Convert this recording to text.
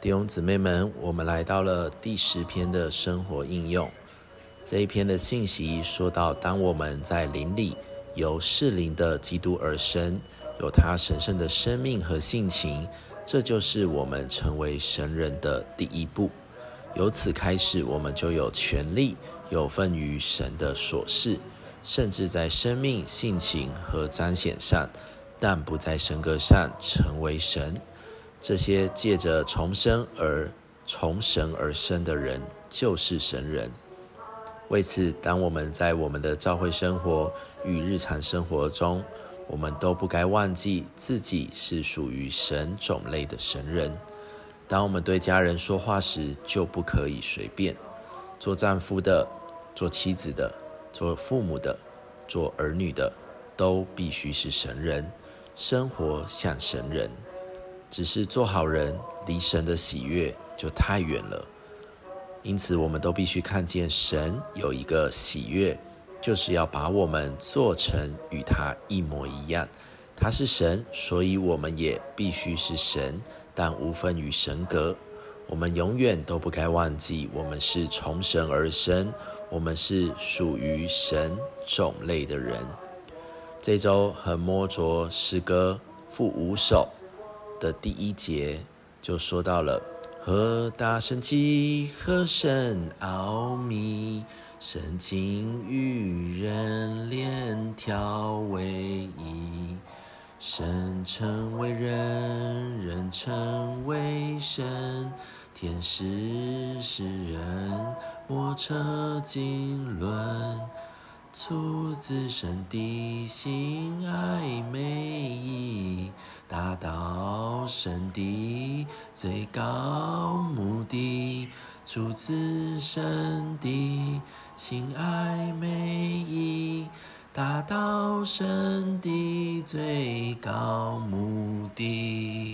弟兄姊妹们，我们来到了第十篇的生活应用。这一篇的信息说到，当我们在灵里由适灵的基督而生，有他神圣的生命和性情，这就是我们成为神人的第一步。由此开始，我们就有权利有份于神的琐事，甚至在生命、性情和彰显上，但不在神格上成为神。这些借着重生而从神而生的人，就是神人。为此，当我们在我们的教会生活与日常生活中，我们都不该忘记自己是属于神种类的神人。当我们对家人说话时，就不可以随便。做丈夫的、做妻子的、做父母的、做儿女的，都必须是神人，生活像神人。只是做好人，离神的喜悦就太远了。因此，我们都必须看见神有一个喜悦，就是要把我们做成与他一模一样。他是神，所以我们也必须是神，但无分于神格。我们永远都不该忘记，我们是从神而生，我们是属于神种类的人。这周和摸着诗歌负五首。的第一节就说到了何大神奇，何神奥秘，神经与人连调为一，神成为人，人成为神，天使是人，莫测经纶，出自神的心爱美意。达到神的最高目的，出自神的心爱美意，达到神的最高目的。